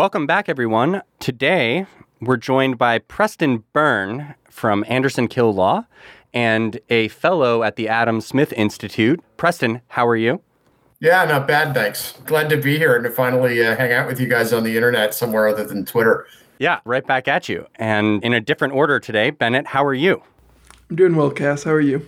Welcome back, everyone. Today, we're joined by Preston Byrne from Anderson Kill Law and a fellow at the Adam Smith Institute. Preston, how are you? Yeah, not bad, thanks. Glad to be here and to finally uh, hang out with you guys on the internet somewhere other than Twitter. Yeah, right back at you. And in a different order today, Bennett, how are you? I'm doing well, Cass. How are you?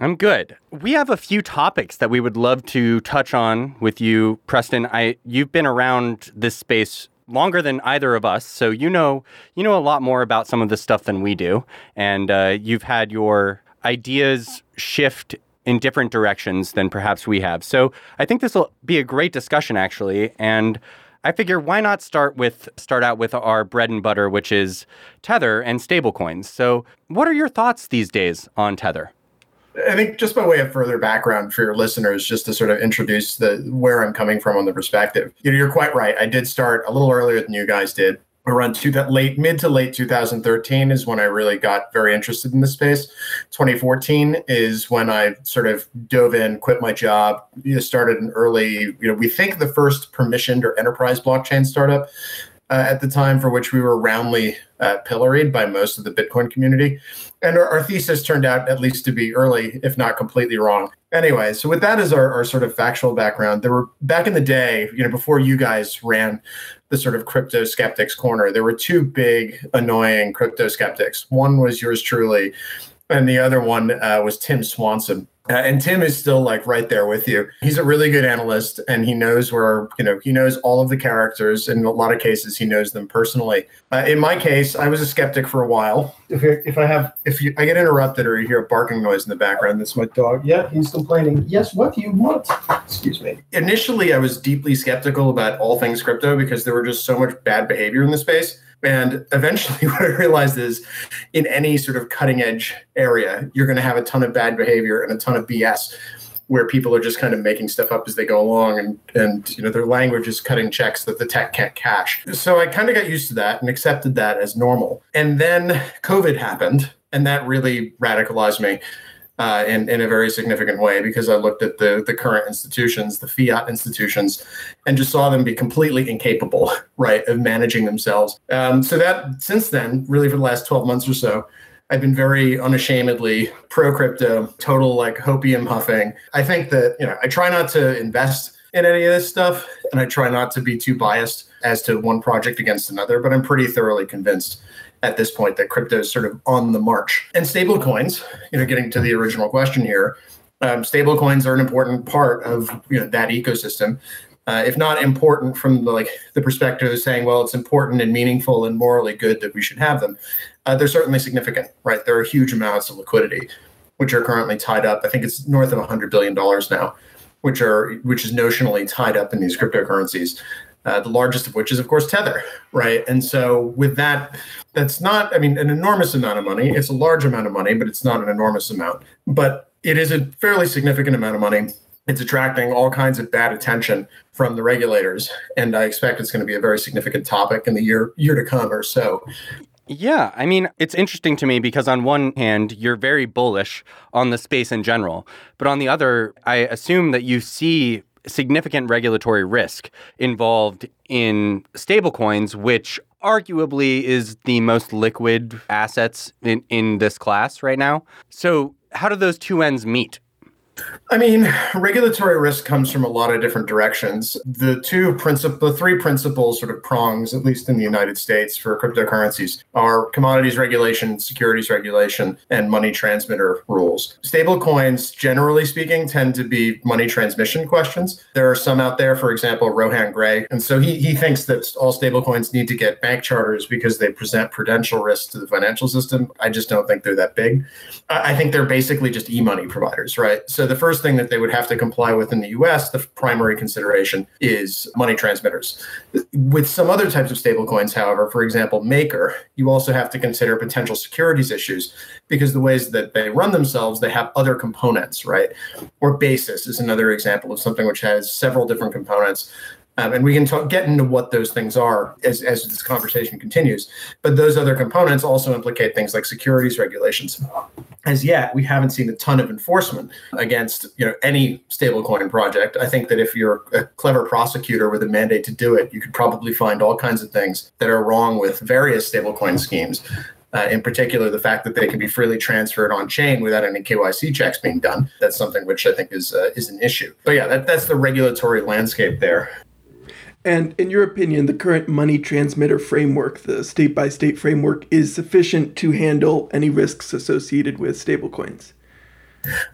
I'm good. We have a few topics that we would love to touch on with you, Preston. I you've been around this space longer than either of us, so you know you know a lot more about some of this stuff than we do, and uh, you've had your ideas shift in different directions than perhaps we have. So I think this will be a great discussion, actually, and. I figure why not start with start out with our bread and butter, which is Tether and stablecoins. So, what are your thoughts these days on Tether? I think just by way of further background for your listeners, just to sort of introduce the where I'm coming from on the perspective. You know, you're quite right. I did start a little earlier than you guys did around late mid to late 2013 is when I really got very interested in the space. 2014 is when I sort of dove in, quit my job, you know, started an early, you know, we think the first permissioned or enterprise blockchain startup uh, at the time for which we were roundly uh, pilloried by most of the Bitcoin community. And our, our, thesis turned out at least to be early, if not completely wrong. Anyway, so with that as our, our sort of factual background, there were back in the day, you know, before you guys ran the sort of crypto skeptics corner, there were two big annoying crypto skeptics. One was yours truly, and the other one uh, was Tim Swanson. Uh, and Tim is still like right there with you. He's a really good analyst and he knows where, you know, he knows all of the characters. In a lot of cases, he knows them personally. Uh, in my case, I was a skeptic for a while. If, if I have, if you, I get interrupted or you hear a barking noise in the background, that's my dog. Yeah, he's complaining. Yes, what do you want? Excuse me. Initially, I was deeply skeptical about all things crypto because there were just so much bad behavior in the space. And eventually, what I realized is in any sort of cutting edge area, you're going to have a ton of bad behavior and a ton of BS where people are just kind of making stuff up as they go along and and you know their language is cutting checks that the tech can't cash so i kind of got used to that and accepted that as normal. And then covid happened and that really radicalized me uh, in, in a very significant way because I looked at the, the current institutions, the fiat institutions, and just saw them be completely incapable, right, of managing themselves. Um, so that since then, really for the last 12 months or so, I've been very unashamedly pro crypto, total like hopium huffing. I think that, you know, I try not to invest in any of this stuff and I try not to be too biased as to one project against another, but I'm pretty thoroughly convinced at this point that crypto is sort of on the march. And stable coins, you know, getting to the original question here, um, stable coins are an important part of you know that ecosystem. Uh, if not important from the, like the perspective of saying, well, it's important and meaningful and morally good that we should have them, uh, they're certainly significant, right? There are huge amounts of liquidity, which are currently tied up. I think it's north of 100 billion dollars now, which are which is notionally tied up in these cryptocurrencies. Uh, the largest of which is, of course, Tether, right? And so, with that, that's not, I mean, an enormous amount of money. It's a large amount of money, but it's not an enormous amount. But it is a fairly significant amount of money. It's attracting all kinds of bad attention from the regulators, and I expect it's going to be a very significant topic in the year year to come or so. Yeah, I mean, it's interesting to me because on one hand, you're very bullish on the space in general, but on the other, I assume that you see significant regulatory risk involved in stablecoins, which arguably is the most liquid assets in, in this class right now. So, how do those two ends meet? I mean, regulatory risk comes from a lot of different directions. The two principal, the three principal sort of prongs, at least in the United States, for cryptocurrencies are commodities regulation, securities regulation, and money transmitter rules. Stablecoins, generally speaking, tend to be money transmission questions. There are some out there, for example, Rohan Grey, and so he he thinks that all stablecoins need to get bank charters because they present prudential risk to the financial system. I just don't think they're that big. I think they're basically just e-money providers, right? So the first thing that they would have to comply with in the US, the primary consideration is money transmitters. With some other types of stablecoins, however, for example, Maker, you also have to consider potential securities issues because the ways that they run themselves, they have other components, right? Or Basis is another example of something which has several different components. Um, and we can talk, get into what those things are as, as this conversation continues. But those other components also implicate things like securities regulations. As yet, we haven't seen a ton of enforcement against you know any stablecoin project. I think that if you're a clever prosecutor with a mandate to do it, you could probably find all kinds of things that are wrong with various stablecoin schemes. Uh, in particular, the fact that they can be freely transferred on chain without any KYC checks being done. That's something which I think is uh, is an issue. But yeah, that, that's the regulatory landscape there. And in your opinion, the current money transmitter framework, the state by state framework, is sufficient to handle any risks associated with stablecoins?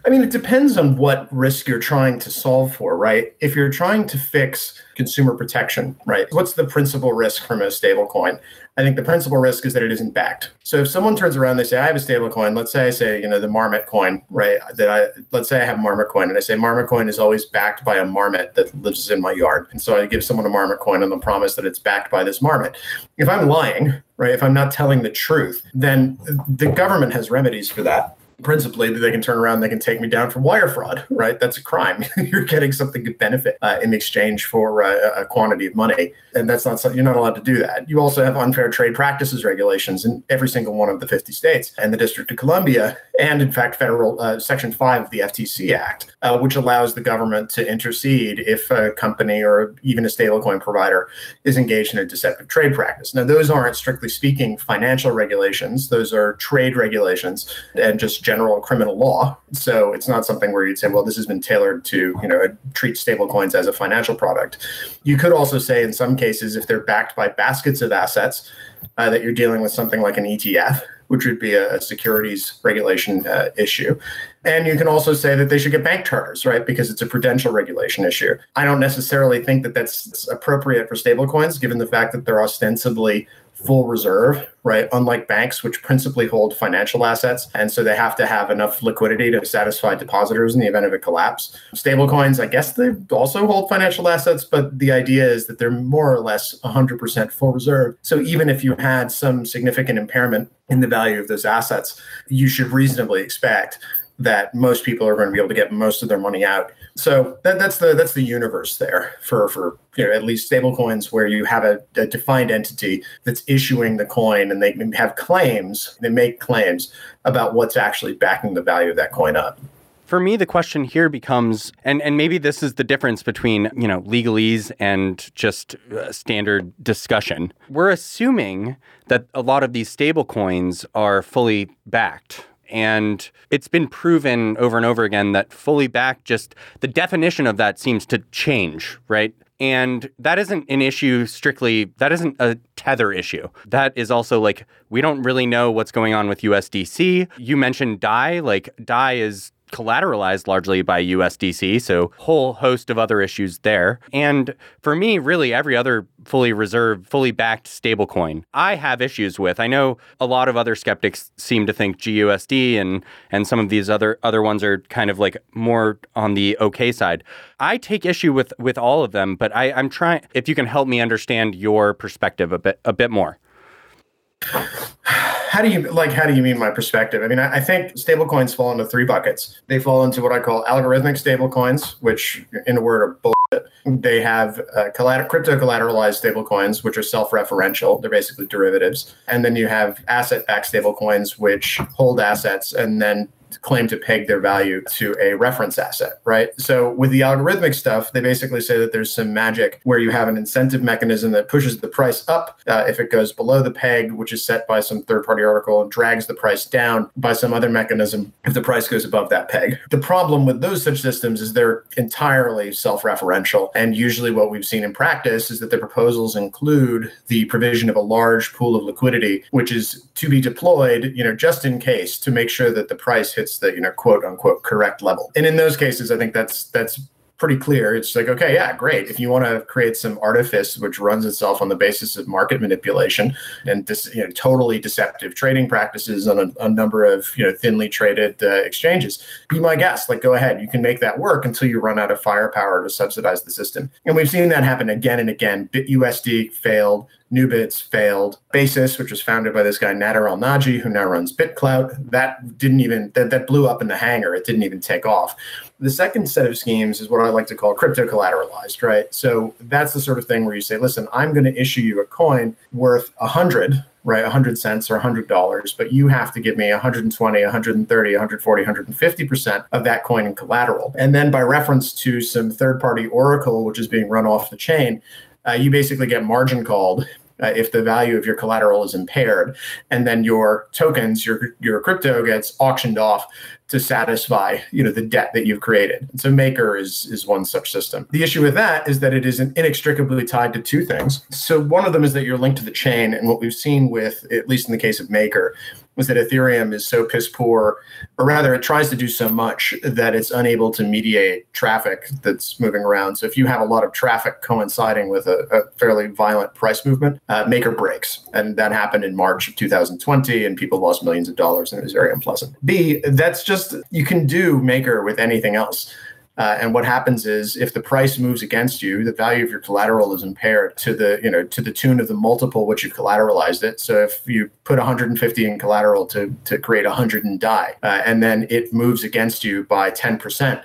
I mean, it depends on what risk you're trying to solve for, right? If you're trying to fix consumer protection, right? What's the principal risk from a stablecoin? I think the principal risk is that it isn't backed. So if someone turns around, they say, I have a stable coin. Let's say I say, you know, the Marmot coin, right? That I let's say I have Marmot coin and I say Marmot coin is always backed by a marmot that lives in my yard. And so I give someone a Marmot coin and the promise that it's backed by this marmot. If I'm lying, right, if I'm not telling the truth, then the government has remedies for that principally that they can turn around they can take me down for wire fraud right? That's a crime. You're getting something to benefit uh, in exchange for uh, a quantity of money. And that's not something you're not allowed to do that. You also have unfair trade practices regulations in every single one of the 50 states. And the district of columbia and in fact federal uh, section 5 of the ftc act uh, which allows the government to intercede if a company or even a stablecoin provider is engaged in a deceptive trade practice now those aren't strictly speaking financial regulations those are trade regulations and just general criminal law. So it's not something where you'd say, well, this has been tailored to, you know, treat stablecoins as a financial product. You could also say in some cases, if they're backed by baskets of assets, uh, that you're dealing with something like an ETF, which would be a, securities regulation uh, issue. And you can also say that they should get bank charters, right? Because it's a prudential regulation issue. I don't necessarily think that that's appropriate for stablecoins, given the fact that they're ostensibly full reserve, right? Unlike banks, which principally hold financial assets. And so they have to have enough liquidity to satisfy depositors in the event of a collapse. Stablecoins, I guess they also hold financial assets, but the idea is that they're more or less 100% full reserve. So even if you had some significant impairment in the value of those assets, you should reasonably expect that most people are going to be able to get most of their money out. So that, that's the that's the universe there for for you know at least stablecoins where you have a, a, defined entity that's issuing the coin and they have claims they make claims about what's actually backing the value of that coin up. For me, the question here becomes, and, and maybe this is the difference between, you know, legalese and just uh, standard discussion. We're assuming that a lot of these stable coins are fully backed, and it's been proven over and over again that fully backed, just the definition of that seems to change, right? And that isn't an issue strictly, that isn't a tether issue. That is also like, we don't really know what's going on with USDC. You mentioned DAI, like, DAI is collateralized largely by USDC, so whole host of other issues there. And for me, really every other fully reserved, fully backed stablecoin, I have issues with. I know a lot of other skeptics seem to think GUSD and and some of these other other ones are kind of like more on the okay side. I take issue with with all of them, but I, I'm trying if you can help me understand your perspective a bit a bit more how do you like how do you mean my perspective? I mean i, I think stablecoins fall into three buckets. They fall into what i call algorithmic stablecoins which in a word are bullshit. They have uh, crypto collateralized stablecoins which are self-referential. They're basically derivatives. And then you have asset-backed stablecoins which hold assets and then claim to peg their value to a reference asset, right? So with the algorithmic stuff, they basically say that there's some magic where you have an incentive mechanism that pushes the price up uh, if it goes below the peg, which is set by some third party oracle, and drags the price down by some other mechanism if the price goes above that peg. The problem with those such systems is they're entirely self referential. And usually what we've seen in practice is that the proposals include the provision of a large pool of liquidity, which is to be deployed, you know, just in case to make sure that the price hits the you know quote unquote correct level. And in those cases, I think that's that's pretty clear. It's like, okay, yeah, great. If you want to create some artifice which runs itself on the basis of market manipulation and this, you know, totally deceptive trading practices on a, a number of you know thinly traded uh, exchanges, be my guest. Like, go ahead. You can make that work until you run out of firepower to subsidize the system. And we've seen that happen again and again. BitUSD failed. Nubits failed. Basis, which was founded by this guy Nader Al-Naji, who now runs BitClout, that didn't even that, that blew up in the hangar. It didn't even take off. The second set of schemes is what I like to call crypto collateralized, right? So that's the sort of thing where you say, listen, I'm going to issue you a coin worth a hundred right 100 cents or $100 but you have to give me 120 130 140 150% of that coin in collateral and then by reference to some third party oracle which is being run off the chain uh, you basically get margin called uh, if the value of your collateral is impaired and then your tokens your your crypto gets auctioned off to satisfy you know the debt that you've created. So maker is is one such system. The issue with that is that it is inextricably tied to two things. So one of them is that you're linked to the chain and what we've seen with at least in the case of maker was that Ethereum is so piss poor, or rather, it tries to do so much that it's unable to mediate traffic that's moving around. So if you have a lot of traffic coinciding with a, a fairly violent price movement, uh, maker breaks, and that happened in March of 2020, and people lost millions of dollars, and it was very unpleasant. B, that's just you can do maker with anything else. Uh, and what happens is if the price moves against you, the value of your collateral is impaired to the, you know, to the tune of the multiple which you've collateralized it. So if you put 150 in collateral to, to create 100 and DAI, uh, and then it moves against you by 10%,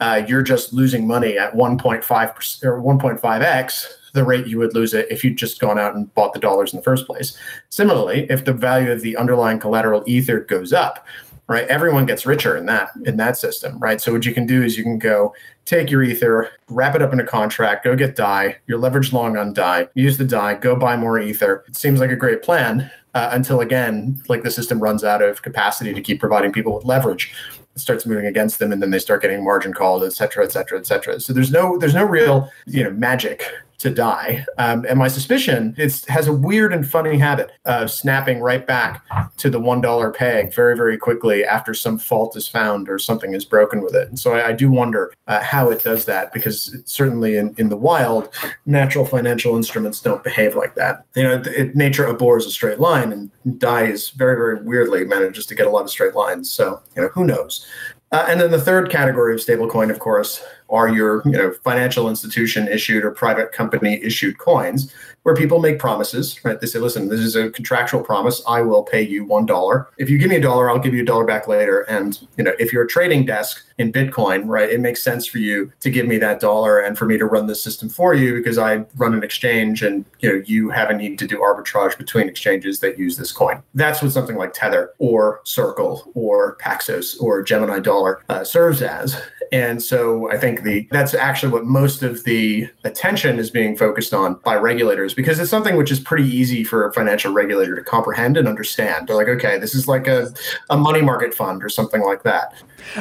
uh, you're just losing money at 1.5% or 1.5x the rate you would lose it if you'd just gone out and bought the dollars in the first place. Similarly, if the value of the underlying collateral ether goes up, right? Everyone gets richer in that in that system right? So what you can do is you can go take your ether wrap it up in a contract go get dai you're leveraged long on dai use the dai go buy more ether. It seems like a great plan uh, until again like the system runs out of capacity to keep providing people with leverage. It starts moving against them and then they start getting margin called et cetera et cetera et cetera. So there's no there's no real you know magic to DAI. Um, and my suspicion it has a weird and funny habit of snapping right back to the one dollar peg very very quickly after some fault is found or something is broken with it. And so I, I do wonder uh, how it does that because certainly in, in the wild, natural financial instruments don't behave like that. You know, it, nature abhors a straight line, and DAI is very very weirdly manages to get a lot of straight lines. So you know who knows. Uh, and then the third category of stablecoin, of course, are your you know financial institution issued or private company issued coins where people make promises right? They say listen this is a contractual promise. I will pay you one dollar. If you give me a dollar i'll give you a dollar back later. And you know if you're a trading desk in bitcoin right it makes sense for you to give me that dollar and for me to run this system for you because i run an exchange and you know you have a need to do arbitrage between exchanges that use this coin. That's what something like tether or circle or paxos or gemini dollar uh, serves as and so I think the that's actually what most of the attention is being focused on by regulators because it's something which is pretty easy for a financial regulator to comprehend and understand. They're like, okay, this is like a, a money market fund or something like that.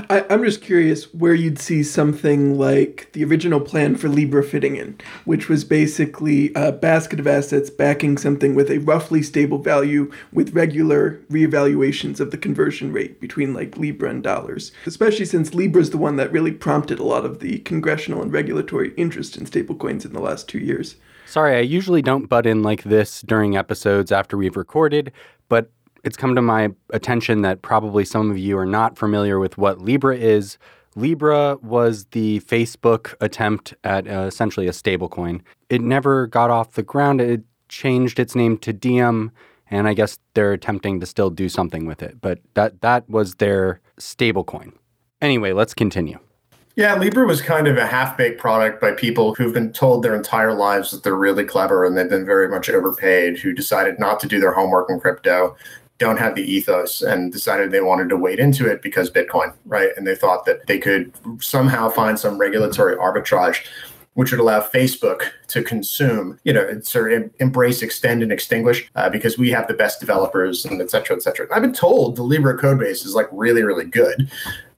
I, am just curious where you'd see something like the original plan for Libra fitting in, which was basically a basket of assets backing something with a roughly stable value with regular reevaluations of the conversion rate between like Libra and dollars. Especially since Libra is the one that really prompted a lot of the congressional and regulatory interest in stablecoins in the last two years. Sorry, I usually don't butt in like this during episodes after we've recorded, but it's come to my attention that probably some of you are not familiar with what Libra is. Libra was the Facebook attempt at uh, essentially a stablecoin. It never got off the ground. It changed its name to Diem, and I guess they're attempting to still do something with it. But that that was their stablecoin. Anyway, let's continue. Yeah, Libra was kind of a half baked product by people who've been told their entire lives that they're really clever and they've been very much overpaid, who decided not to do their homework in crypto, don't have the ethos, and decided they wanted to wade into it because Bitcoin, right? And they thought that they could somehow find some regulatory arbitrage which would allow Facebook to consume, you know, sort of embrace, extend, and extinguish uh, because we have the best developers and et cetera, et cetera. I've been told the Libra code base is like really, really good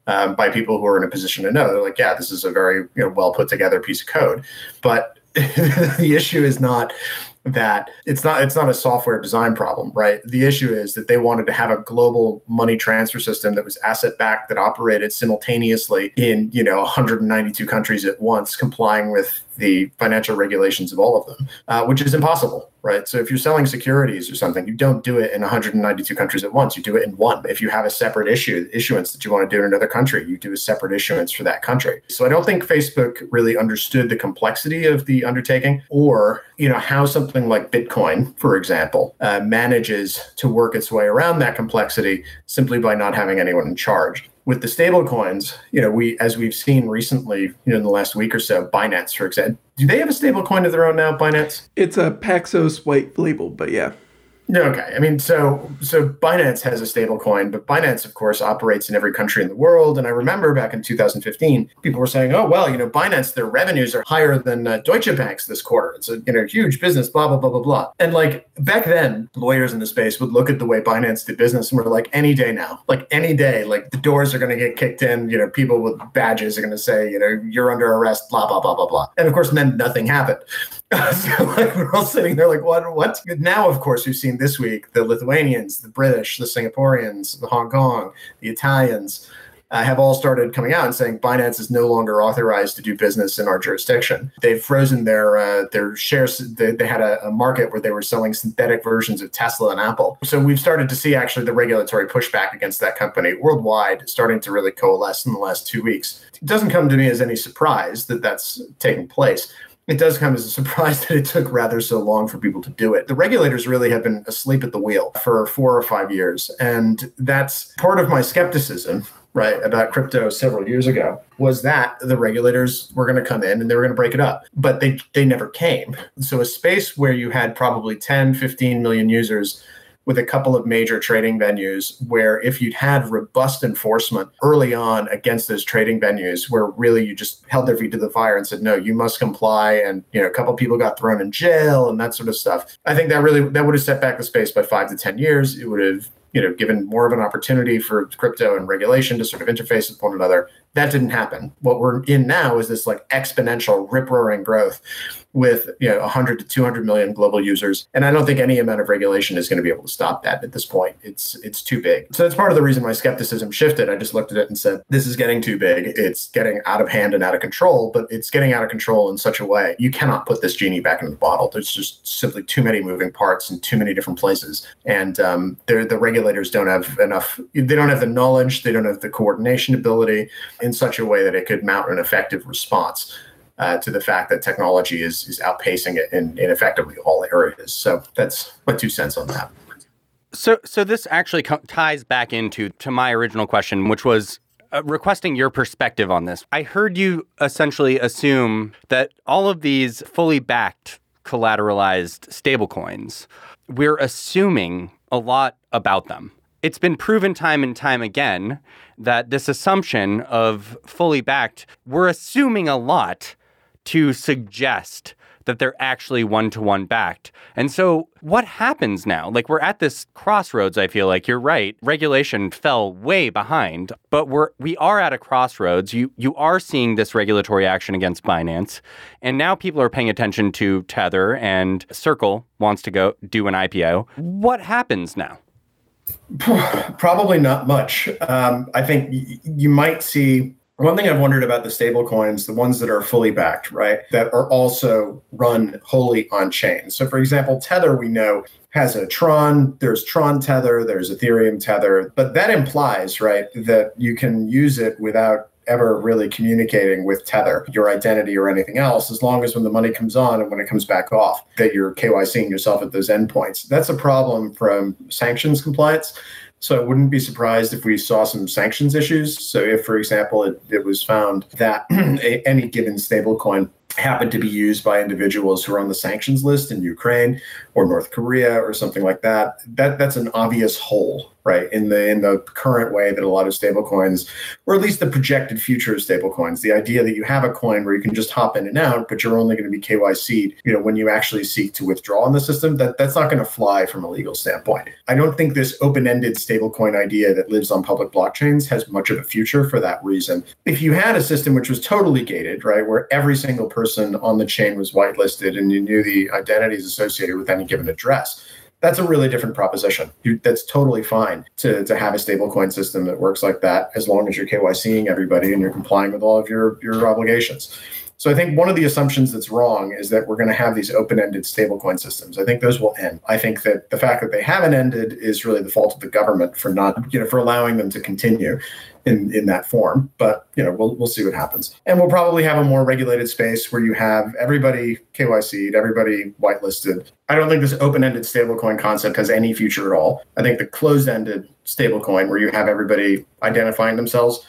um, by people who are in a position to know. They're like, yeah, this is a very you know, well put together piece of code. But the issue is not that it's not it's not a software design problem right? The issue is that they wanted to have a global money transfer system that was asset backed that operated simultaneously in you know 192 countries at once complying with the financial regulations of all of them uh, which is impossible right? So if you're selling securities or something, you don't do it in 192 countries at once. You do it in one. If you have a separate issue issuance that you want to do in another country, you do a separate issuance for that country. So I don't think Facebook really understood the complexity of the undertaking, or you know how something like Bitcoin, for example, uh, manages to work its way around that complexity simply by not having anyone in charge with the stable coins, you know, we as we've seen recently, you know, in the last week or so, Binance, for example, do they have a stable coin of their own now, Binance? It's a Paxos white label, but yeah. Okay. I mean, so so Binance has a stable coin, but Binance, of course, operates in every country in the world. And I remember back in 2015, people were saying, "Oh, well, you know, Binance, their revenues are higher than uh, Deutsche Bank's this quarter. It's a you know huge business." Blah blah blah blah blah. And like back then, lawyers in the space would look at the way Binance did business and were like, "Any day now, like any day, like the doors are going to get kicked in. You know, people with badges are going to say, you know, you're under arrest." Blah blah blah blah blah. And of course, then nothing happened. so like we're all sitting there like, "What? What?" Now, of course, we've seen this week, the Lithuanians, the British, the Singaporeans, the Hong Kong, the Italians uh, have all started coming out and saying Binance is no longer authorized to do business in our jurisdiction. They've frozen their uh, their shares. They, they had a, a, market where they were selling synthetic versions of Tesla and Apple. So we've started to see actually the regulatory pushback against that company worldwide starting to really coalesce in the last two weeks. It doesn't come to me as any surprise that that's taking place it does come as a surprise that it took rather so long for people to do it. The regulators really have been asleep at the wheel for four or five years. And that's part of my skepticism, right, about crypto several years ago was that the regulators were going to come in and they were going to break it up. But they, they never came. So a space where you had probably 10, 15 million users with a couple of major trading venues where if you'd had robust enforcement early on against those trading venues where really you just held their feet to the fire and said no you must comply and you know a couple people got thrown in jail and that sort of stuff i think that really that would have set back the space by five to ten years. It would have you know given more of an opportunity for crypto and regulation to sort of interface with one another. That didn't happen. What we're in now is this like exponential rip roaring growth with you know 100 to 200 million global users. And i don't think any amount of regulation is going to be able to stop that at this point. It's it's too big. So that's part of the reason my skepticism shifted. I just looked at it and said this is getting too big. It's getting out of hand and out of control but it's getting out of control in such a way you cannot put this genie back in the bottle. There's just simply too many moving parts in too many different places. And um, the regulators don't have enough they don't have the knowledge they don't have the coordination ability in such a way that it could mount an effective response uh, to the fact that technology is is outpacing it in, in effectively all areas. So that's my two cents on that. So so this actually co- ties back into to my original question, which was uh, requesting your perspective on this. I heard you essentially assume that all of these fully backed collateralized stablecoins, we're assuming a lot about them. It's been proven time and time again that this assumption of fully backed, we're assuming a lot to suggest that they're actually one to one backed. And so, what happens now? Like, we're at this crossroads, I feel like you're right. Regulation fell way behind, but we're, we are at a crossroads. You, you are seeing this regulatory action against Binance. And now people are paying attention to Tether, and Circle wants to go do an IPO. What happens now? Probably not much. Um, I think y- you might see one thing I've wondered about the stable coins, the ones that are fully backed, right, that are also run wholly on chain. So, for example, Tether, we know has a Tron, there's Tron Tether, there's Ethereum Tether, but that implies, right, that you can use it without ever really communicating with Tether, your identity or anything else, as long as when the money comes on and when it comes back off, that you're KYCing yourself at those endpoints. That's a problem from sanctions compliance. So I wouldn't be surprised if we saw some sanctions issues. So if, for example, it, it was found that any given stablecoin happened to be used by individuals who are on the sanctions list in Ukraine or North Korea or something like that, that that's an obvious hole right? In the in the current way that a lot of stablecoins, or at least the projected future of stablecoins, the idea that you have a coin where you can just hop in and out, but you're only going to be KYC'd, you know, when you actually seek to withdraw in the system, that that's not going to fly from a legal standpoint. I don't think this open-ended stablecoin idea that lives on public blockchains has much of a future for that reason. If you had a system which was totally gated, right, where every single person on the chain was whitelisted and you knew the identities associated with any given address, that's a really different proposition. That's totally fine to, to have a stablecoin system that works like that as long as you're KYCing everybody and you're complying with all of your, your obligations. So I think one of the assumptions that's wrong is that we're going to have these open-ended stablecoin systems. I think those will end. I think that the fact that they haven't ended is really the fault of the government for not, you know, for allowing them to continue in, in that form. But you know, we'll we'll see what happens. And we'll probably have a more regulated space where you have everybody KYC'd, everybody whitelisted. I don't think this open-ended stablecoin concept has any future at all. I think the closed-ended stablecoin where you have everybody identifying themselves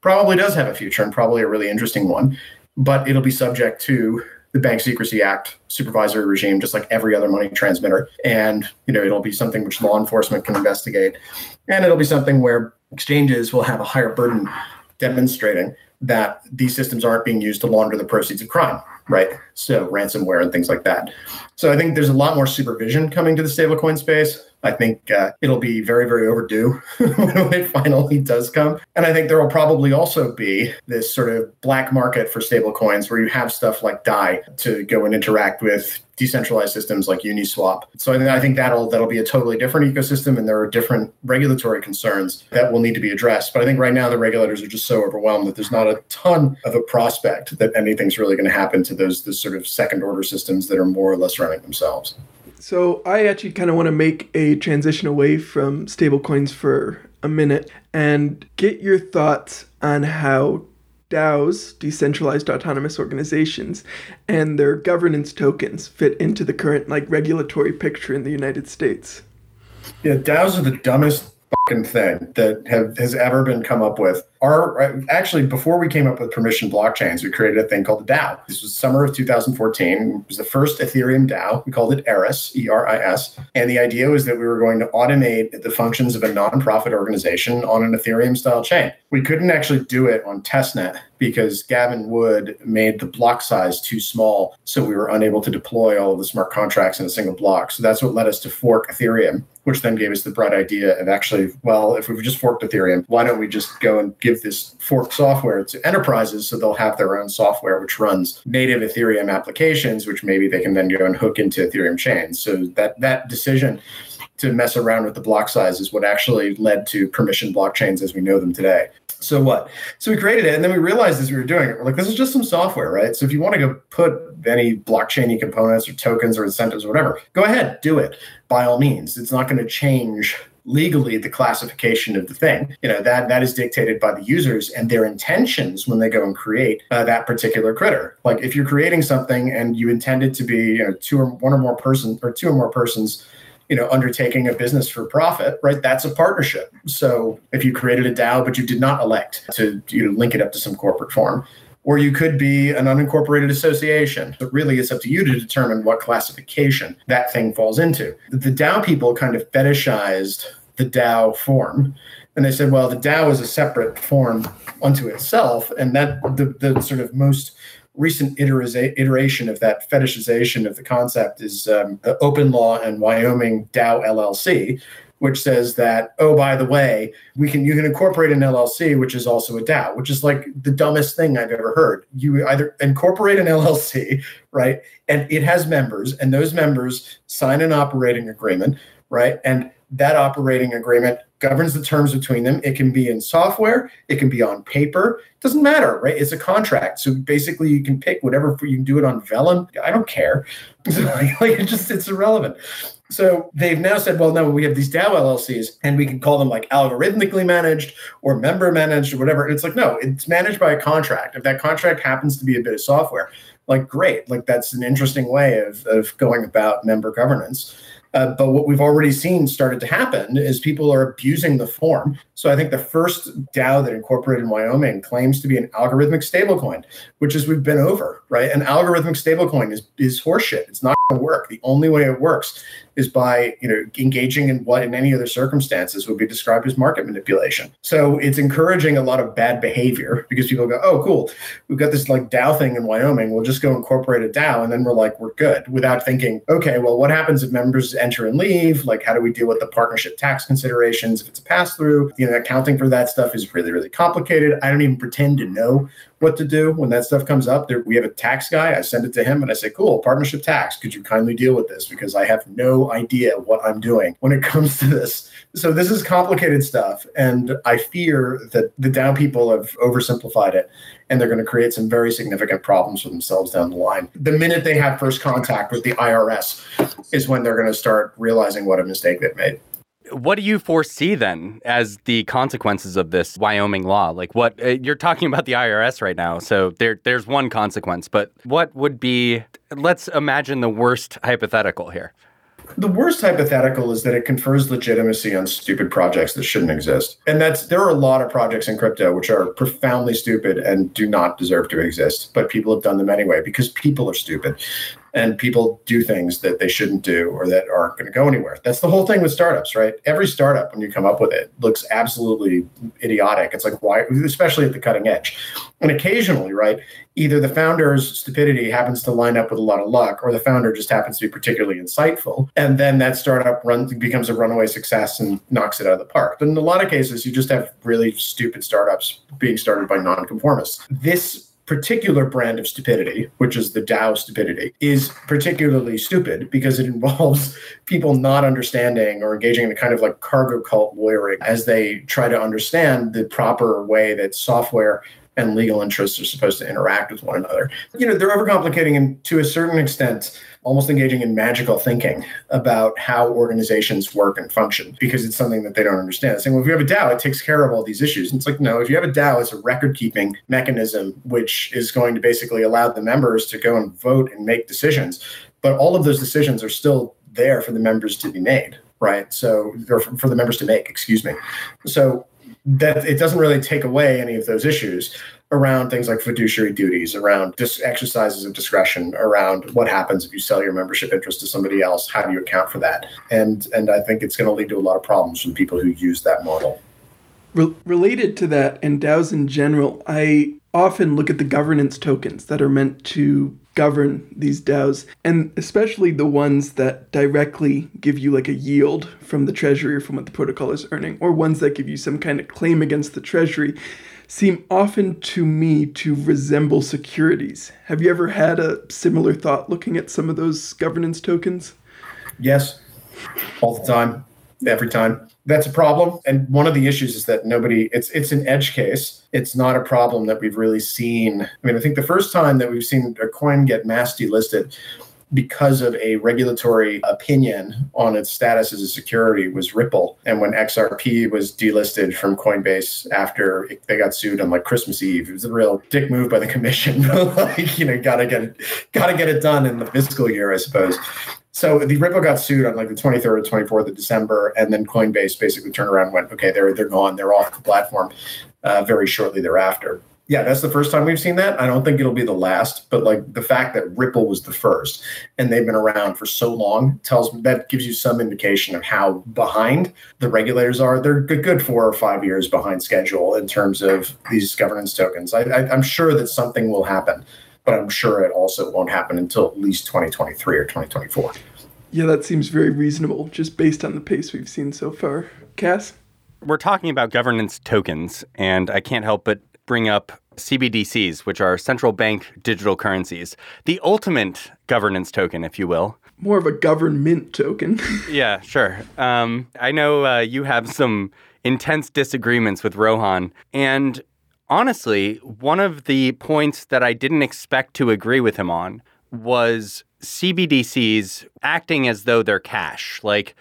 probably does have a future and probably a really interesting one. But it'll be subject to the Bank Secrecy Act supervisory regime, just like every other money transmitter. And you know, it'll be something which law enforcement can investigate, and it'll be something where exchanges will have a higher burden demonstrating that these systems aren't being used to launder the proceeds of crime, right? So ransomware and things like that. So I think there's a lot more supervision coming to the stablecoin space. I think uh, it'll be very, very overdue when it finally does come. And I think there will probably also be this sort of black market for stablecoins where you have stuff like DAI to go and interact with decentralized systems like Uniswap. So I think that'll that'll be a totally different ecosystem, and there are different regulatory concerns that will need to be addressed. But I think right now the regulators are just so overwhelmed that there's not a ton of a prospect that anything's really going to happen to those those sort of second order systems that are more or less running themselves. So I actually kind of want to make a transition away from stablecoins for a minute and get your thoughts on how DAOs, decentralized autonomous organizations, and their governance tokens fit into the current like regulatory picture in the United States. Yeah, DAOs are the dumbest fucking thing that have has ever been come up with our actually before we came up with permission blockchains, we created a thing called the DAO. This was summer of 2014. It was the first Ethereum DAO. We called it Eris, E-R-I-S. And the idea was that we were going to automate the functions of a nonprofit organization on an Ethereum style chain. We couldn't actually do it on testnet because Gavin Wood made the block size too small. So we were unable to deploy all of the smart contracts in a single block. So that's what led us to fork Ethereum, which then gave us the bright idea of actually, well, if we've just forked Ethereum, why don't we just go and give this fork software to enterprises so they'll have their own software which runs native Ethereum applications, which maybe they can then go and hook into Ethereum chains. So that that decision to mess around with the block size is what actually led to permission blockchains as we know them today. So what? So we created it, and then we realized as we were doing it, we're like, this is just some software, right? So if you want to go put any blockchainy components or tokens or incentives or whatever, go ahead, do it by all means. It's not going to change legally the classification of the thing you know that that is dictated by the users and their intentions when they go and create uh, that particular critter like if you're creating something and you intend it to be you know two or one or more person or two or more persons you know undertaking a business for profit right that's a partnership so if you created a dao but you did not elect to you know, link it up to some corporate form or you could be an unincorporated association. But really, it's up to you to determine what classification that thing falls into. The DAO people kind of fetishized the DAO form. And they said, well, the DAO is a separate form unto itself. And that the, the sort of most recent iteration of that fetishization of the concept is um, Open Law and Wyoming DAO LLC, which says that oh by the way we can you can incorporate an llc which is also a dao which is like the dumbest thing i've ever heard. You either incorporate an llc right and it has members and those members sign an operating agreement right and that operating agreement governs the terms between them. It can be in software it can be on paper it doesn't matter right? It's a contract. So basically you can pick whatever you can do it on vellum. I don't care. Like, it just it's irrelevant. So they've now said, well, no, we have these DAO LLCs and we can call them like algorithmically managed or member managed or whatever. And it's like, no, it's managed by a contract. If that contract happens to be a bit of software, like great, like that's an interesting way of, of going about member governance. Uh, but what we've already seen started to happen is people are abusing the form. So I think the first DAO that incorporated in Wyoming claims to be an algorithmic stablecoin, which is we've been over, right? An algorithmic stablecoin is is horseshit. It's not going to work. The only way it works is by you know engaging in what in any other circumstances would be described as market manipulation. So it's encouraging a lot of bad behavior because people go, oh, cool, we've got this like DAO thing in Wyoming. We'll just go incorporate a DAO, and then we're like, we're good, without thinking, okay, well, what happens if members enter and leave? Like, how do we deal with the partnership tax considerations if it's a pass through? You know, accounting for that stuff is really really complicated. I don't even pretend to know what to do when that stuff comes up. There, we have a tax guy. I send it to him and I say, cool, partnership tax. Could you kindly deal with this? Because I have no idea what I'm doing when it comes to this. So this is complicated stuff. And I fear that the DAO people have oversimplified it and they're going to create some very significant problems for themselves down the line. The minute they have first contact with the IRS is when they're going to start realizing what a mistake they've made. What do you foresee then as the consequences of this Wyoming law? Like what uh, you're talking about the IRS right now. So there there's one consequence, but what would be let's imagine the worst hypothetical here. The worst hypothetical is that it confers legitimacy on stupid projects that shouldn't exist. And that's there are a lot of projects in crypto which are profoundly stupid and do not deserve to exist, but people have done them anyway because people are stupid and people do things that they shouldn't do or that aren't going to go anywhere. That's the whole thing with startups, right? Every startup, when you come up with it, looks absolutely idiotic. It's like, why, especially at the cutting edge. And occasionally, right, either the founder's stupidity happens to line up with a lot of luck or the founder just happens to be particularly insightful. And then that startup runs, becomes a runaway success and knocks it out of the park. But in a lot of cases, you just have really stupid startups being started by nonconformists. This particular brand of stupidity, which is the DAO stupidity, is particularly stupid because it involves people not understanding or engaging in a kind of like cargo cult lawyering as they try to understand the proper way that software and legal interests are supposed to interact with one another. You know, they're overcomplicating and to a certain extent almost engaging in magical thinking about how organizations work and function because it's something that they don't understand. Saying, well, if you have a DAO, it takes care of all these issues. And it's like, no, if you have a DAO, it's a record keeping mechanism, which is going to basically allow the members to go and vote and make decisions. But all of those decisions are still there for the members to be made, right? So, or for the members to make, excuse me. So that it doesn't really take away any of those issues around things like fiduciary duties, around dis- exercises of discretion, around what happens if you sell your membership interest to somebody else. How do you account for that? And and I think it's going to lead to a lot of problems from people who use that model. Re- related to that and DAOs in general, I often look at the governance tokens that are meant to govern these DAOs, and especially the ones that directly give you like a yield from the treasury or from what the protocol is earning, or ones that give you some kind of claim against the treasury seem often to me to resemble securities. Have you ever had a similar thought looking at some of those governance tokens? Yes, all the time, every time. That's a problem. And one of the issues is that nobody it's it's an edge case. It's not a problem that we've really seen. I mean, I think the first time that we've seen a coin get mass delisted because of a regulatory opinion on its status as a security was Ripple. And when XRP was delisted from Coinbase after they got sued on like Christmas Eve, it was a real dick move by the commission. like, you know, gotta get it, gotta get it done in the fiscal year, I suppose. So the Ripple got sued on like the 23rd or 24th of December, and then Coinbase basically turned around and went, okay, they're they're gone, they're off the platform uh, very shortly thereafter yeah, that's the first time we've seen that. I don't think it'll be the last, but like the fact that Ripple was the first and they've been around for so long tells that gives you some indication of how behind the regulators are. They're good, good four or five years behind schedule in terms of these governance tokens. I, I, I'm sure that something will happen, but I'm sure it also won't happen until at least 2023 or 2024. Yeah, that seems very reasonable just based on the pace we've seen so far. Cass? We're talking about governance tokens, and I can't help but bring up CBDCs, which are central bank digital currencies, the ultimate governance token, if you will. More of a government token. yeah, sure. Um, I know uh, you have some intense disagreements with Rohan. And honestly, one of the points that I didn't expect to agree with him on was CBDCs acting as though they're cash. Like,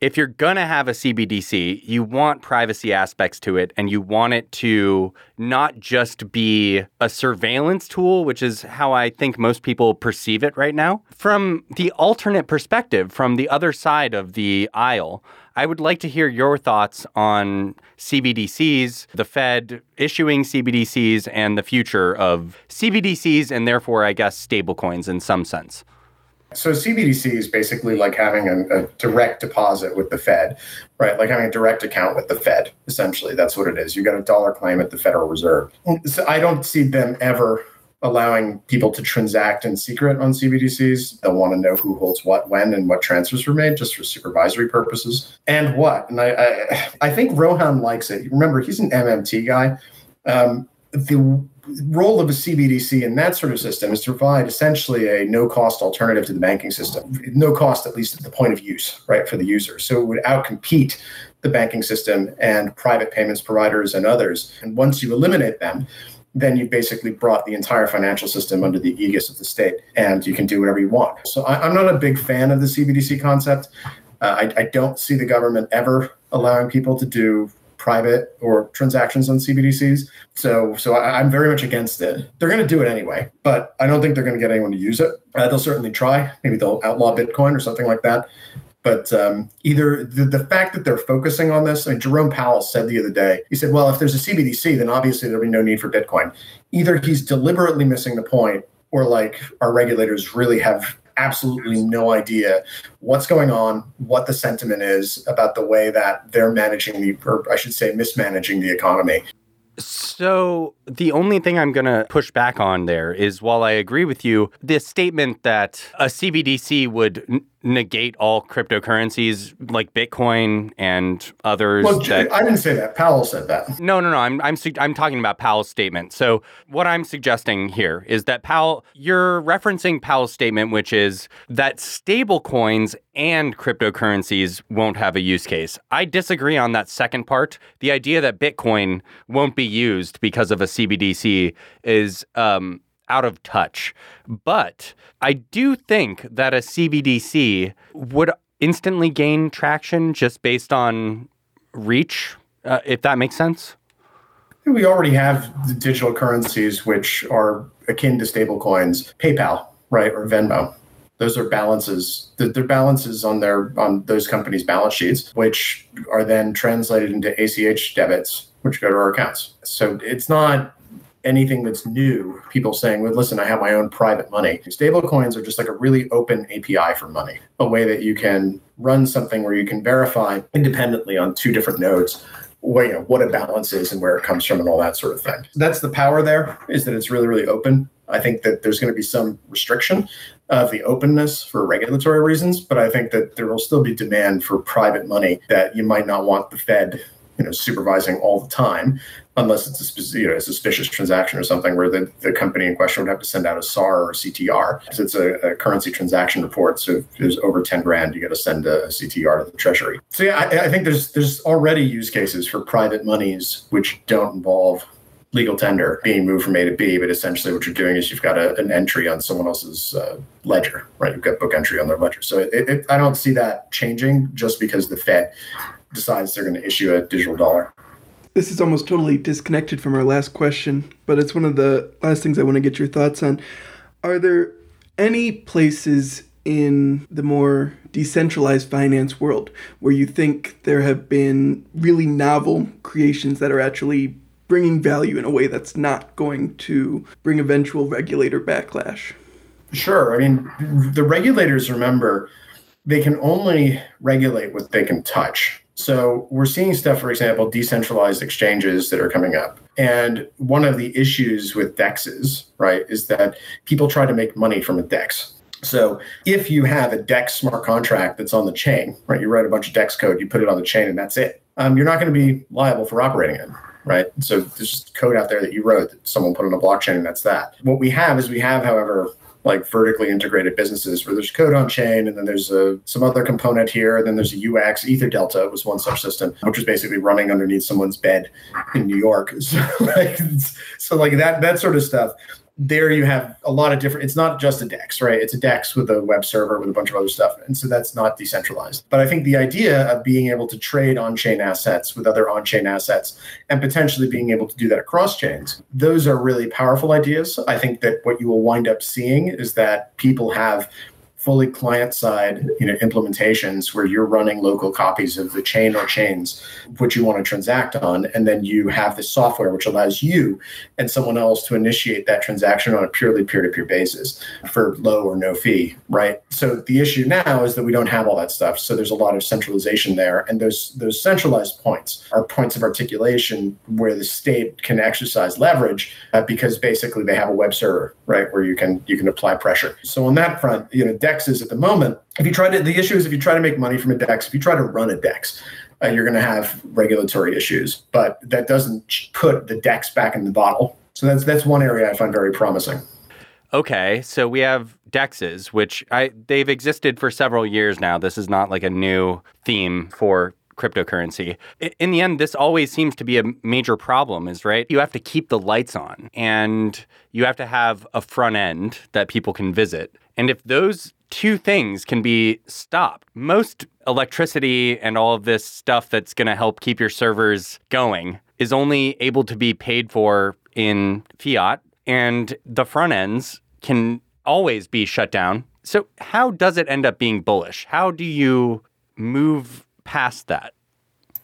if you're going to have a CBDC, you want privacy aspects to it and you want it to not just be a surveillance tool, which is how I think most people perceive it right now. From the alternate perspective, from the other side of the aisle, I would like to hear your thoughts on CBDCs, the Fed issuing CBDCs, and the future of CBDCs and therefore, I guess, stablecoins in some sense. So CBDC is basically like having a, a, direct deposit with the Fed, right? Like having a direct account with the Fed. Essentially, that's what it is. You got a dollar claim at the Federal Reserve. So I don't see them ever allowing people to transact in secret on CBDCs. They'll want to know who holds what, when, and what transfers were made, just for supervisory purposes. And what? And I, I, I think Rohan likes it. Remember, he's an MMT guy. Um, the role of a CBDC in that sort of system is to provide essentially a no cost alternative to the banking system. No cost, at least at the point of use, right, for the user. So it would outcompete the banking system and private payments providers and others. And once you eliminate them, then you've basically brought the entire financial system under the aegis of the state and you can do whatever you want. So I, am not a big fan of the CBDC concept. Uh, I, I don't see the government ever allowing people to do private or transactions on CBDCs. So, so I, am very much against it. They're going to do it anyway, but I don't think they're going to get anyone to use it. Uh, they'll certainly try. Maybe they'll outlaw Bitcoin or something like that. But um, either the, the fact that they're focusing on this, I mean, Jerome Powell said the other day, he said, well, if there's a CBDC, then obviously there'll be no need for Bitcoin. Either he's deliberately missing the point, or like our regulators really have absolutely no idea what's going on, what the sentiment is about the way that they're managing the, or I should say, mismanaging the economy. So, the only thing I'm going to push back on there is while I agree with you, this statement that a CBDC would negate all cryptocurrencies like Bitcoin and others. Well, that, I didn't say that. Powell said that. No, no, no. I'm I'm I'm talking about Powell's statement. So what I'm suggesting here is that Powell, you're referencing Powell's statement, which is that stable coins and cryptocurrencies won't have a use case. I disagree on that second part. The idea that Bitcoin won't be used because of a CBDC is um, out of touch. But I do think that a CBDC would instantly gain traction just based on reach, uh, if that makes sense. We already have digital currencies which are akin to stablecoins, PayPal, right, or Venmo. Those are balances. They're balances on their on those companies' balance sheets, which are then translated into ACH debits, which go to our accounts. So it's not anything that's new, people saying, well, listen, I have my own private money. Stable coins are just like a really open API for money, a way that you can run something where you can verify independently on two different nodes what, you know, what a balance is and where it comes from and all that sort of thing. That's the power there, is that it's really, really open. I think that there's going to be some restriction of the openness for regulatory reasons, but I think that there will still be demand for private money that you might not want the Fed you know supervising all the time unless it's a, you know, a suspicious transaction or something where the, the company in question would have to send out a SAR or a CTR because it's a, a, currency transaction report. So if there's over 10 grand, you got to send a, CTR to the treasury. So yeah, I, I think there's there's already use cases for private monies which don't involve legal tender being moved from A to B, but essentially what you're doing is you've got a, an entry on someone else's uh, ledger, right? You've got book entry on their ledger. So it, it, I don't see that changing just because the Fed decides they're going to issue a digital dollar. This is almost totally disconnected from our last question, but it's one of the last things I want to get your thoughts on. Are there any places in the more decentralized finance world where you think there have been really novel creations that are actually bringing value in a way that's not going to bring eventual regulator backlash? Sure. I mean, the regulators remember they can only regulate what they can touch. So we're seeing stuff, for example, decentralized exchanges that are coming up. And one of the issues with DEXs, right, is that people try to make money from a DEX. So if you have a DEX smart contract that's on the chain, right, you write a bunch of DEX code, you put it on the chain, and that's it. Um, you're not going to be liable for operating it, right? So there's just code out there that you wrote that someone put on a blockchain, and that's that. What we have is we have, however, like vertically integrated businesses where there's code on chain and then there's a, some other component here. And then there's a UX. Ether Delta was one such system, which was basically running underneath someone's bed in New York. So like, so like that that sort of stuff there you have a lot of different it's not just a dex right? It's a dex with a web server with a bunch of other stuff. And so that's not decentralized. But i think the idea of being able to trade on-chain assets with other on-chain assets and potentially being able to do that across chains those are really powerful ideas. I think that what you will wind up seeing is that people have fully client side you know implementations where you're running local copies of the chain or chains which you want to transact on and then you have the software which allows you and someone else to initiate that transaction on a purely peer-to-peer basis for low or no fee right? So the issue now is that we don't have all that stuff so there's a lot of centralization there and those those centralized points are points of articulation where the state can exercise leverage uh, because basically they have a web server right where you can you can apply pressure. So on that front you know dexes at the moment if you try to the issue is if you try to make money from a dex if you try to run a dex uh, you're going to have regulatory issues but that doesn't put the dex back in the bottle so that's that's one area i find very promising okay so we have dexes which i they've existed for several years now this is not like a new theme for cryptocurrency. In the end, this always seems to be a major problem, is right? You have to keep the lights on and you have to have a front end that people can visit. And if those two things can be stopped, most electricity and all of this stuff that's going to help keep your servers going is only able to be paid for in fiat, and the front ends can always be shut down. So, how does it end up being bullish? How do you move past that?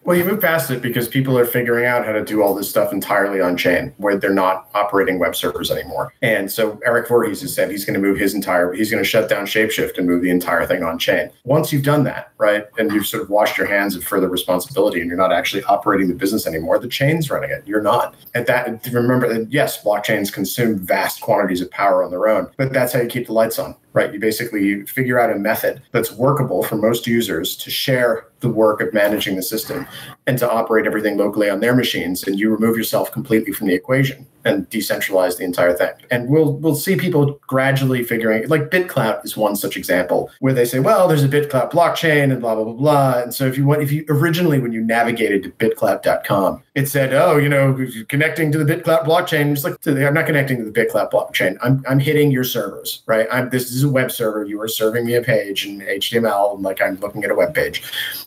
Well, you move past it because people are figuring out how to do all this stuff entirely on chain, where they're not operating web servers anymore. And so Erik Voorhees has said he's going to move his entire, he's going to shut down Shapeshift and move the entire thing on chain. Once you've done that, right, and you've sort of washed your hands of further responsibility, and you're not actually operating the business anymore, the chain's running it. You're not. At that, remember that yes, blockchains consume vast quantities of power on their own, but that's how you keep the lights on right? You basically figure out a method that's workable for most users to share the work of managing the system and to operate everything locally on their machines and you remove yourself completely from the equation and decentralize the entire thing. And we'll we'll see people gradually figuring like bitclout is one such example where they say well there's a bitclout blockchain and blah blah blah blah. And so if you want if you originally when you navigated to bitclout.com it said oh you know connecting to the bitclout blockchain. It's like i'm not connecting to the bitclout blockchain. I'm, I'm hitting your servers right? I'm this is a web server. You are serving me a page in html and like i'm looking at a web page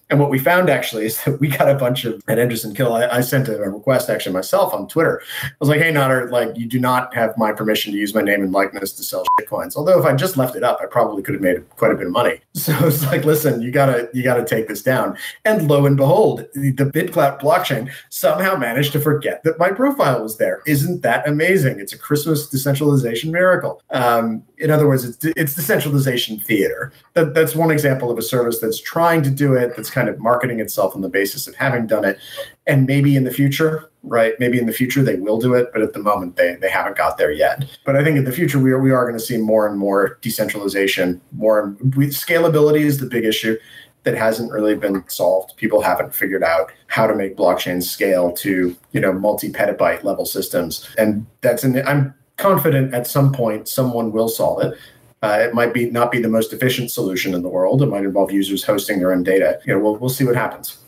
and what we found actually is that we got a bunch of at Anderson Kill. I, I sent a request actually myself on Twitter. I was like, "Hey, Nader, like you do not have my permission to use my name and likeness to sell shitcoins." Although if I just left it up, I probably could have made quite a bit of money. So it's like, listen, you gotta you gotta take this down. And lo and behold, the, the BitClout blockchain somehow managed to forget that my profile was there. Isn't that amazing? It's a Christmas decentralization miracle. Um, in other words, it's it's decentralization theater. That, that's one example of a service that's trying to do it. That's kind of marketing itself on the basis of having done it. And maybe in the future, right? Maybe in the future they will do it, but at the moment they, they haven't got there yet. But I think in the future we are, we are going to see more and more decentralization, more scalability is the big issue that hasn't really been solved. People haven't figured out how to make blockchains scale to, you know, multi-petabyte level systems. And that's an I'm confident at some point someone will solve it. Uh, it might be not be the most efficient solution in the world. It might involve users hosting their own data. You know, we'll we'll see what happens.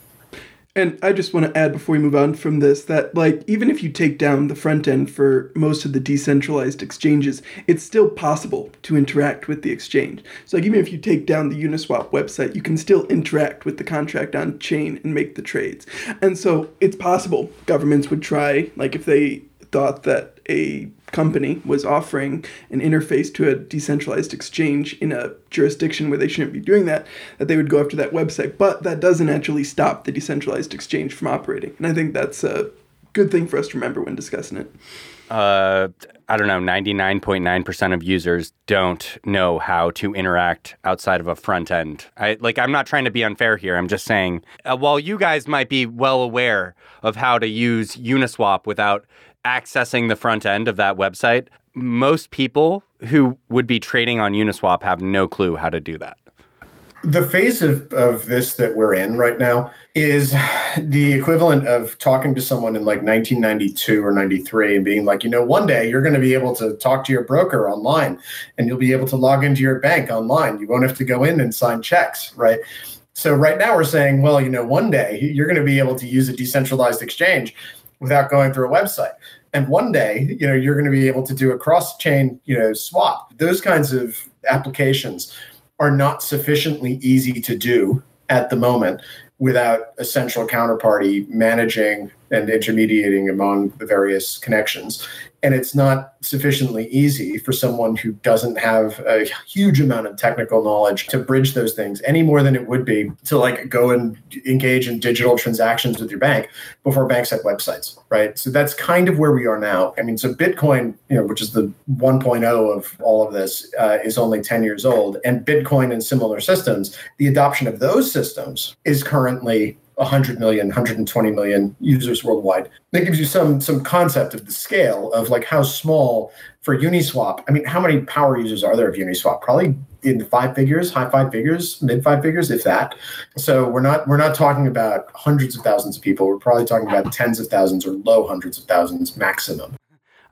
And I just want to add before we move on from this that like even if you take down the front end for most of the decentralized exchanges, it's still possible to interact with the exchange. So like even if you take down the Uniswap website, you can still interact with the contract on chain and make the trades. And so it's possible governments would try like if they thought that a company was offering an interface to a decentralized exchange in a jurisdiction where they shouldn't be doing that, that they would go after that website. But that doesn't actually stop the decentralized exchange from operating. And I think that's a good thing for us to remember when discussing it. Uh, I don't know, 99.9% of users don't know how to interact outside of a front end. I like I'm not trying to be unfair here. I'm just saying uh, while you guys might be well aware of how to use Uniswap without accessing the front end of that website, most people who would be trading on Uniswap have no clue how to do that. The phase of, of this that we're in right now is the equivalent of talking to someone in like 1992 or 93 and being like, you know, one day you're going to be able to talk to your broker online and you'll be able to log into your bank online. You won't have to go in and sign checks, right? So right now we're saying, well, you know, one day you're going to be able to use a decentralized exchange without going through a website. And one day, you know, you're going to be able to do a cross-chain, you know, swap. Those kinds of applications are not sufficiently easy to do at the moment without a central counterparty managing and intermediating among the various connections. And it's not sufficiently easy for someone who doesn't have a huge amount of technical knowledge to bridge those things any more than it would be to like go and engage in digital transactions with your bank before banks have websites right? So that's kind of where we are now. I mean so bitcoin you know which is the 1.0 of all of this uh, is only 10 years old and bitcoin and similar systems the adoption of those systems is currently 100 million 120 million users worldwide. That gives you some some concept of the scale of like how small for uniswap i mean how many power users are there of uniswap? Probably in five figures high five figures mid five figures if that. So we're not we're not talking about hundreds of thousands of people. We're probably talking about tens of thousands or low hundreds of thousands maximum.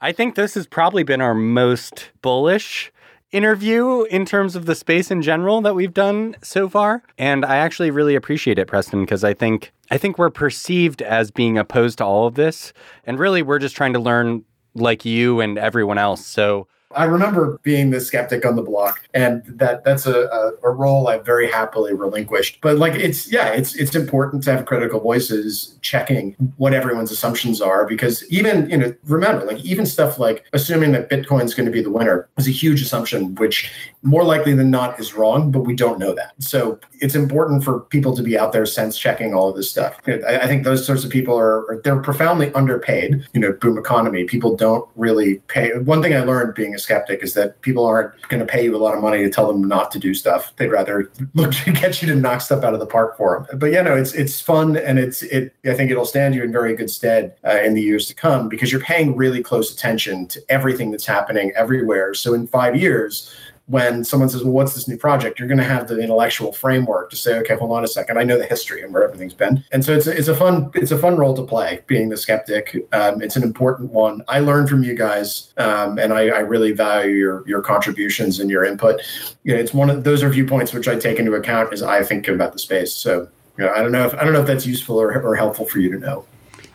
I think this has probably been our most bullish interview in terms of the space in general that we've done so far. And I actually really appreciate it, Preston, because I think I think we're perceived as being opposed to all of this. And really we're just trying to learn like you and everyone else. So I remember being the skeptic on the block, and that that's a, a, a, role I very happily relinquished. But like it's yeah, it's it's important to have critical voices checking what everyone's assumptions are because even you know remember like even stuff like assuming that Bitcoin's going to be the winner is a huge assumption, which more likely than not is wrong, but we don't know that. So it's important for people to be out there sense checking all of this stuff. I, think those sorts of people are, they're profoundly underpaid. You know, boom economy. People don't really pay. One thing I learned being a skeptic is that people aren't going to pay you a lot of money to tell them not to do stuff. They'd rather look to get you to knock stuff out of the park for them. But yeah, no, it's it's fun and it's it. I think it'll stand you in very good stead uh, in the years to come because you're paying really close attention to everything that's happening everywhere. So in five years when someone says, Well, what's this new project? You're going to have the intellectual framework to say, Okay, hold on a second. I know the history and where everything's been. And so it's a, it's a fun it's a fun role to play, being the skeptic. Um, it's an important one. I learned from you guys, um, and I, I, really value your your contributions and your input. You know, it's one of those are viewpoints which I take into account as I think about the space. So you know, I don't know if I don't know if that's useful or, or helpful for you to know.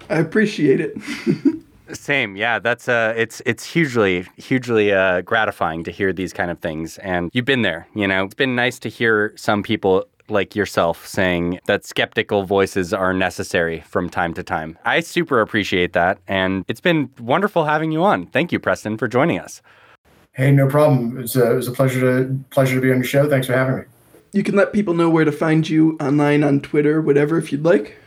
I appreciate it. Same, yeah. That's uh, it's it's hugely hugely uh, gratifying to hear these kind of things, and you've been there. You know, it's been nice to hear some people like yourself saying that skeptical voices are necessary from time to time. I super appreciate that, and it's been wonderful having you on. Thank you, Preston, for joining us. Hey, no problem. It was a, it was a pleasure to pleasure to be on your show. Thanks for having me. You can let people know where to find you online on Twitter, whatever, if you'd like.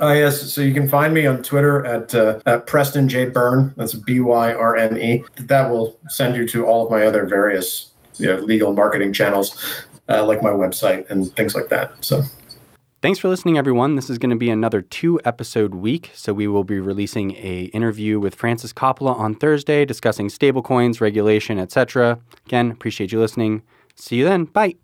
Uh, yes, so you can find me on Twitter at, uh, at Preston J Byrne. That's B Y R N E. That will send you to all of my other various you know, legal marketing channels, uh, like my website and things like that. So. Thanks for listening, everyone. This is going to be another two episode week. So we will be releasing a interview with Frances Coppola on Thursday discussing stablecoins, regulation, etc. Again, appreciate you listening. See you then. Bye.